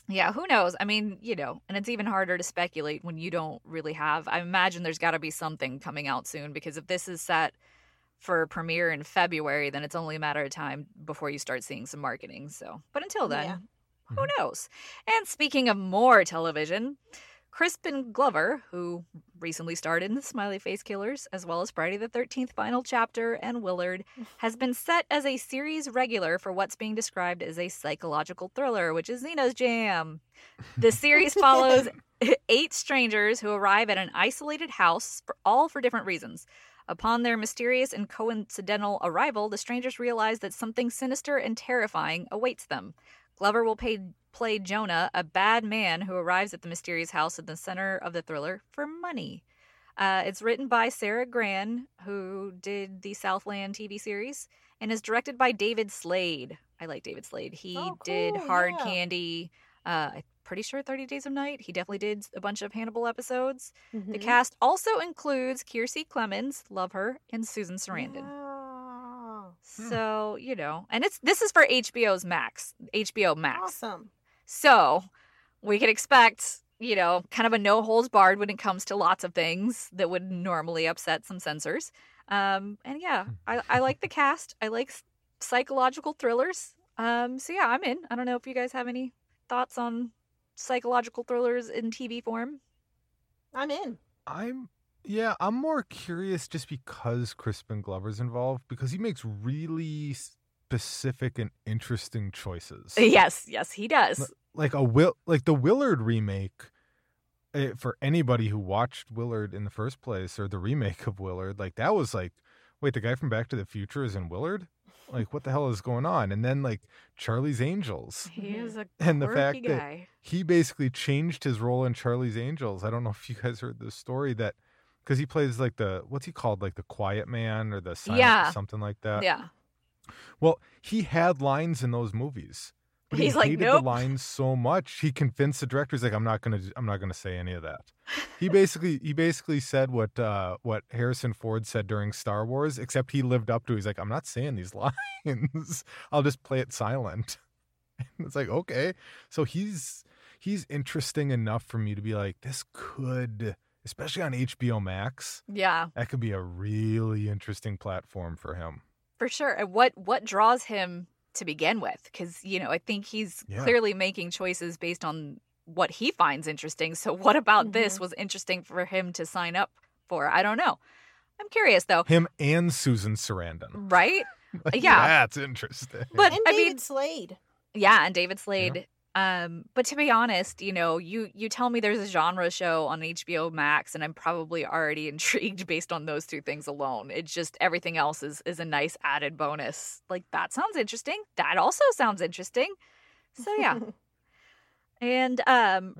Yeah, who knows? I mean, you know, and it's even harder to speculate when you don't really have. I imagine there's got to be something coming out soon because if this is set for premiere in February, then it's only a matter of time before you start seeing some marketing. So, but until then,
Yeah.
who mm-hmm. knows? And speaking of more television, Crispin Glover, who recently starred in The Smiley Face Killers, as well as Friday the 13th Final Chapter and Willard, [sighs] has been set as a series regular for what's being described as a psychological thriller, which is Zena's jam. The series [laughs] follows eight strangers who arrive at an isolated house, for, all for different reasons. Upon their mysterious and coincidental arrival, the strangers realize that something sinister and terrifying awaits them. Glover will pay, play Jonah, a bad man who arrives at the mysterious house at the center of the thriller for money. Uh, it's written by Sara Gran, who did the Southland TV series, and is directed by David Slade. I like David Slade. He
Oh,
did Hard
yeah.
Candy. Uh, I'm pretty sure 30 Days of Night. He definitely did a bunch of Hannibal episodes. The
Mhm.
cast also includes Kiersey Clemons, love her, and Susan Sarandon.
Yeah.
So, you know, and it's this is for HBO's Max, HBO Max.
Awesome.
So, we could expect, you know, kind of a no holds barred when it comes to lots of things that would normally upset some censors. Um, and yeah, I, I like the cast. I like psychological thrillers. Um, so yeah, I'm in. I don't know if you guys have any thoughts on psychological thrillers in TV form.
I'm in.
i'm yeah i'm more curious just because crispin glover's involved because he makes really specific and interesting choices
Yes, yes, he does.
like a will like the willard remake eh, for anybody who watched willard in the first place or the remake of willard like that was like wait the guy from back to the future is in willard like what the hell is going on and then like charlie's angels
He is a
And the fact that-
guy.
he basically changed his role in charlie's angels i don't know if you guys heard the story that because he plays like the what's he called like the quiet man or the silent
Yeah.
something like that
yeah.
Well, he had lines in those movies. But
He's
he
like,
hated
"Nope."
the lines so much he convinced the director. He's like, I'm not gonna, I'm not gonna say any of that. He [laughs] basically, he basically said what, uh, what Harrison Ford said during Star Wars, except he lived up to. it. He's like, I'm not saying these [laughs] lines. I'll just play it silent. And [laughs] it's like, okay, so he's he's interesting enough for me to be like, this could, especially on HBO Max,
Yeah.
that could be a really interesting platform for him.
For sure. And what what draws him to begin with? Because you know, I think he's
Yeah.
clearly making choices based on what he finds interesting. So, what about this
Mhm.
was interesting for him to sign up for? I don't know. I'm curious though,
Him and Susan Sarandon.
right? [laughs]
Like,
Yeah.
that's interesting.
But
And
I
David
mean,
Slade.
yeah, and David Slade. Um, but to be honest, you know, you you tell me there's a genre show on HBO Max, and I'm probably already [laughs] intrigued based on those two things alone. It's just everything else is is a nice added bonus. Like that sounds interesting. That also sounds interesting. So yeah. [laughs] and um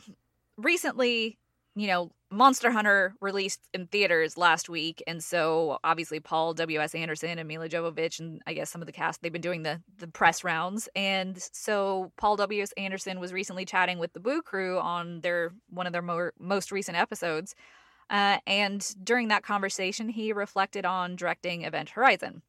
[clears throat] recently you know, Monster Hunter released in theaters last week, and so obviously Paul W. S. Anderson and Milla Jovovich, and I guess some of the cast, they've been doing the the press rounds, and so Paul W. S. Anderson was recently chatting with the Boo Crew on their one of their more, most recent episodes, uh, and during that conversation, he reflected on directing Event Horizon.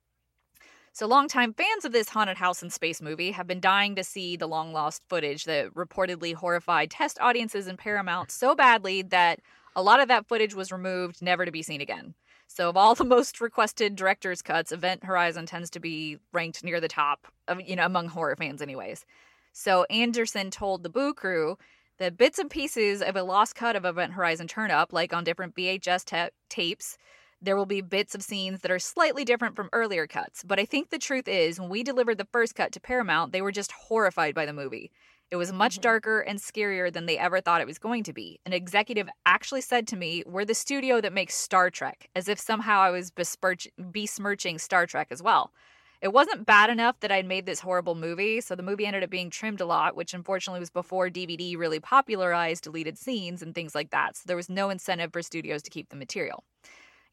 So, longtime fans of this haunted house and space movie have been dying to see the long lost footage that reportedly horrified test audiences in Paramount so badly that a lot of that footage was removed, never to be seen again. So, of all the [laughs] most requested director's cuts, Event Horizon tends to be ranked near the top of, you know, among horror fans, anyways. So, Anderson told the Boo Crew that bits and pieces of a lost cut of Event Horizon turn up, like on different VHS ta- tapes. There will be bits of scenes that are slightly different from earlier cuts, but I think the truth is, when we delivered the first cut to Paramount, they were just horrified by the movie. It was much
Mhm.
darker and scarier than they ever thought it was going to be. An executive actually said to me, We're the studio that makes Star Trek, as if somehow I was besmirch- besmirching Star Trek as well. It wasn't bad enough that I'd made this horrible movie, so the movie ended up being trimmed a lot, which unfortunately was before DVD really popularized deleted scenes and things like that. So there was no incentive for studios to keep the material.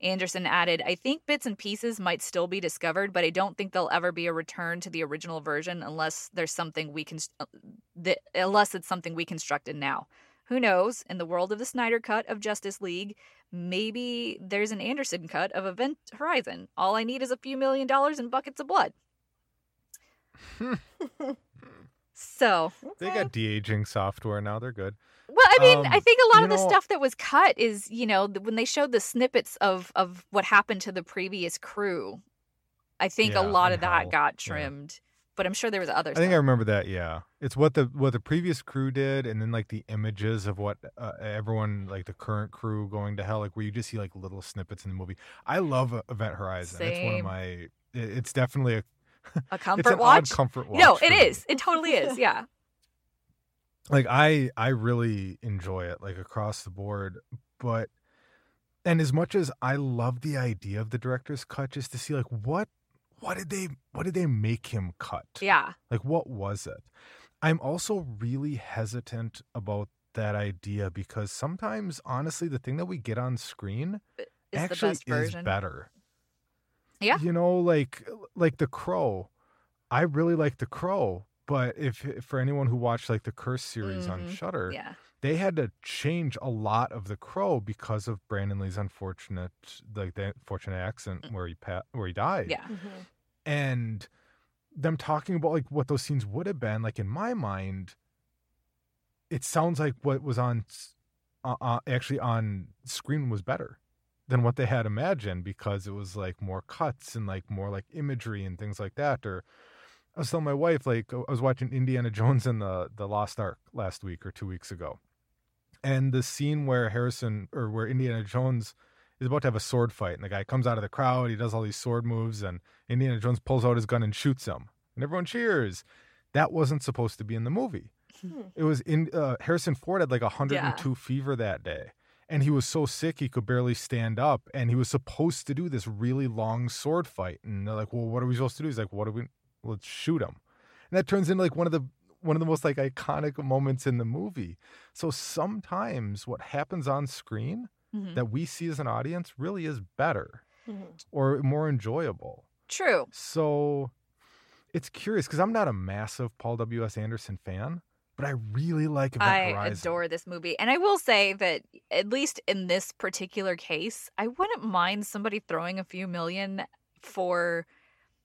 Anderson added, I think bits and pieces might still be discovered, but I don't think there'll ever be a return to the original version unless there's something we can, uh, that, unless it's something we constructed now. Who knows? In the world of the Snyder cut of Justice League, maybe there's an Anderson cut of Event Horizon. All I need is a few million dollars and buckets of blood. so,
They got de aging software now. They're good.
Well, I mean, I
Um,
think a lot of the
know-
stuff that was cut is, you know, when they showed the snippets of of what happened to the previous crew. I think
Yeah,
a lot of that
how-
got
yeah.
trimmed, but I'm sure there was other
I
stuff.
think I remember that. Yeah, it's what the what the previous crew did, and then like the images of what uh, everyone like the current crew going to hell, like where you just see like little snippets in the movie. I love Event Horizon. It's one of my. It's definitely a. [laughs]
a
it's
comfort
an
watch.
comfort watch.
no, it is. me. It totally is. Yeah.
Like i i really enjoy it like across the board but and as much as i love the idea of the director's cut just to see like what what did they what did they make him cut
Yeah.
like what was it i'm also really hesitant about that idea because sometimes honestly the thing that we get on screen
Is
actually
the best
is
version.
better
Yeah.
you know like like the crow i really like the crow but if for anyone who watched like the curse series on
Mhm.
Shudder
Yeah.
they had to change a lot of the crow because of brandon lee's unfortunate like the unfortunate accident where he pa- where he died.
Yeah.
Mhm.
and them talking about like what those scenes would have been like in my mind it sounds like what was on uh, uh, actually on screen was better than what they had imagined because it was like more cuts and like more like imagery and things like that or I was telling my wife like I was watching Indiana Jones and the the Lost Ark last week or two weeks ago, and the scene where Harrison or where Indiana Jones is about to have a sword fight, and the guy comes out of the crowd, he does all these sword moves, and Indiana Jones pulls out his gun and shoots him, and everyone cheers. That wasn't supposed to be in the movie.
Hmm.
It was in uh, Harrison Ford had like 102 fever that day. And he was so sick he could barely stand up. And he was supposed to do this really long sword fight. And they're like, "Well, what are we supposed to do?" He's like, "What do we? Let's shoot him." And that turns into like one of the one of the most like iconic moments in the movie. So sometimes what happens on screen
Mhm.
that we see as an audience really is better
Mhm.
or more enjoyable.
True.
So it's curious because I'm not a massive Paul W. S. Anderson fan, but I really like Event
I
Horizon.
adore this movie. And I will say that, at least in this particular case, I wouldn't mind somebody throwing a few million for.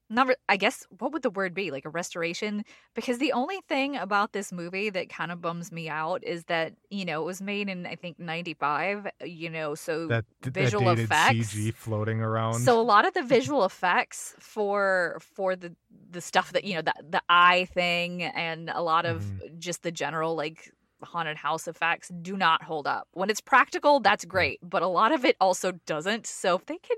Not, re- I guess what would the word be like a restoration? Because the only thing about this movie that kind of bums me out is that you know it was made in I think '95. You know, so
that, that
visual
dated
effects.
CG floating around.
So a lot of the [laughs] visual effects for for the the stuff that you know the the eye thing and a lot of
Mm-hmm.
just the general like haunted house effects do not hold up. When it's practical, that's great, but a lot of it also doesn't. So if they could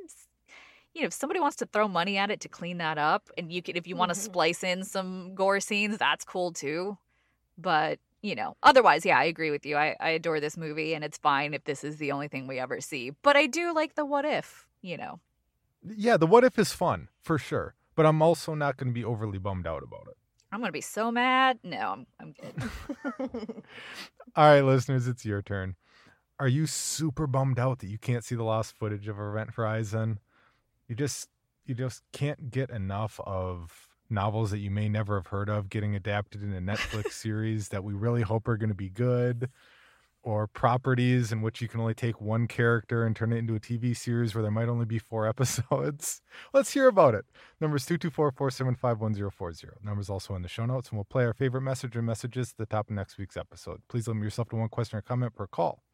you know, if somebody wants to throw money at it to clean that up and you can, if you want to
Mhm.
splice in some gore scenes, that's cool too. But you know, otherwise, yeah, I agree with you. I, I adore this movie, and it's fine if this is the only thing we ever see. But I do like the what if, you know.
yeah, the what if is fun for sure, but I'm also not going to be overly bummed out about it.
I'm gonna be so mad. No, I'm I'm good. [laughs]
All right, listeners, it's your turn. are you super bummed out that you can't see the lost footage of Event Horizon? You just you just can't get enough of novels that you may never have heard of getting adapted in a Netflix [laughs] series that we really hope are going to be good or properties in which you can only take one character and turn it into a TV series where there might only be four [laughs] episodes. Let's hear about it. Numbers 224-475-1040. Numbers also in the show notes, and we'll play our favorite message and messages at the top of next week's episode. Please limit yourself to one question or comment per call.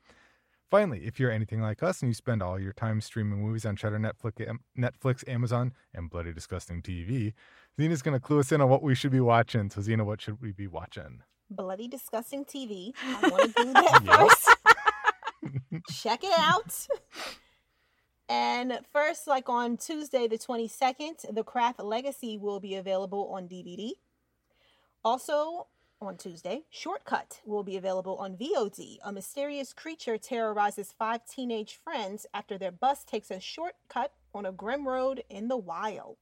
Finally, if you're anything like us and you spend all your time streaming movies on Shudder, Netflix, Netflix, Amazon, and Bloody Disgusting TV, Zena's going to clue us in on what we should be watching. So, Zena, what should we be watching?
Bloody Disgusting TV. I [laughs] want to do that first. [laughs] Check it out. And first, like on Tuesday, the 22nd, The Craft Legacy will be available on DVD. Also, on Tuesday, Shortcut will be available on VOD. A mysterious creature terrorizes five teenage friends after their bus takes a shortcut on a grim road in the wild.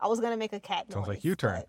I was gonna make a cat
Sounds
noise.
like U turn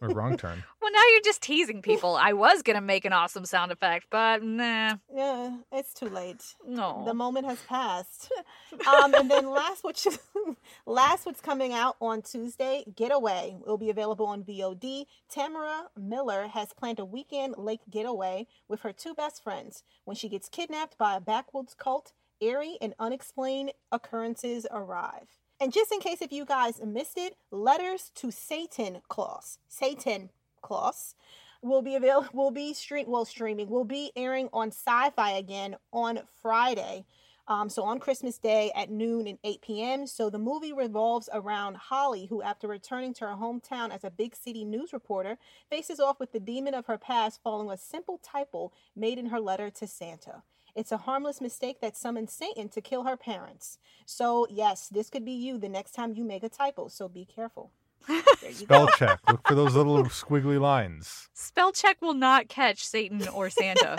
or wrong turn. [laughs]
Well, now you're just teasing people. I was gonna make an awesome sound effect, but nah,
Yeah, it's too late.
no.
The moment has passed. [laughs] um, and then last, which [laughs] last, what's coming out on Tuesday, Getaway will be available on VOD. Tamara Miller has planned a weekend lake getaway with her two best friends. When she gets kidnapped by a backwoods cult, eerie and unexplained occurrences arrive. And just in case if you guys missed it, Letters to Satan Claus, Satan Claus, will be available. [laughs] Will be stream. Well, streaming will be airing on Syfy again on Friday. Um, so on Christmas Day at noon and 8 p.m. So the movie revolves around Holly, who, after returning to her hometown as a big city news reporter, faces off with the demon of her past following a simple typo made in her letter to Santa. It's a harmless mistake that summons Satan to kill her parents. So, yes, this could be you the next time you make a typo, so be careful. There you
Spell
go.
check. Look for those little squiggly lines.
Spell check will not catch Satan or Santa.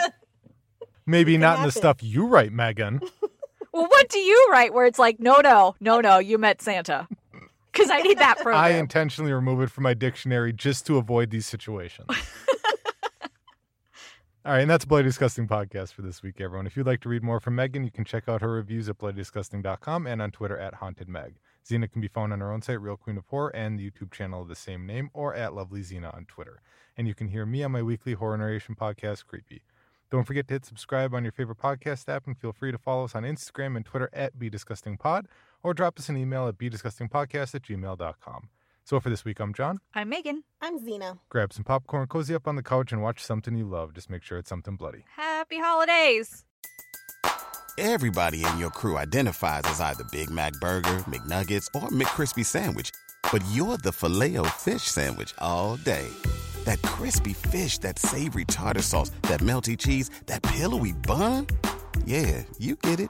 [laughs]
Maybe
can
not in the stuff you write, Meagan. [laughs]
well, what do you write where it's like, no, no, no, no, you met Santa? Because I need that [laughs] program.
I intentionally remove it from my dictionary just to avoid these situations. All right, and that's Bloody Disgusting Podcast for this week, everyone. If you'd like to read more from Meagan, you can check out her reviews at bloodydisgusting.com and on Twitter at hauntedmeg. Zena can be found on her own site, Real Queen of Horror, and the YouTube channel of the same name, or at Lovely Zena on Twitter. And you can hear me on my weekly horror narration podcast, Creepy. Don't forget to hit subscribe on your favorite podcast app, and feel free to follow us on Instagram and Twitter at bdisgustingpod, or drop us an email at bdisgustingpodcast at gmail.com. So for this week, I'm Jon.
I'm Meagan.
I'm Zena.
Grab some popcorn, cozy up on the couch, and watch something you love. Just make sure it's something bloody.
Happy holidays.
Everybody in your crew identifies as either Big Mac Burger, McNuggets, or McCrispy Sandwich. But you're the filet fish Sandwich all day. That crispy fish, that savory tartar sauce, that melty cheese, that pillowy bun. Yeah, you get it.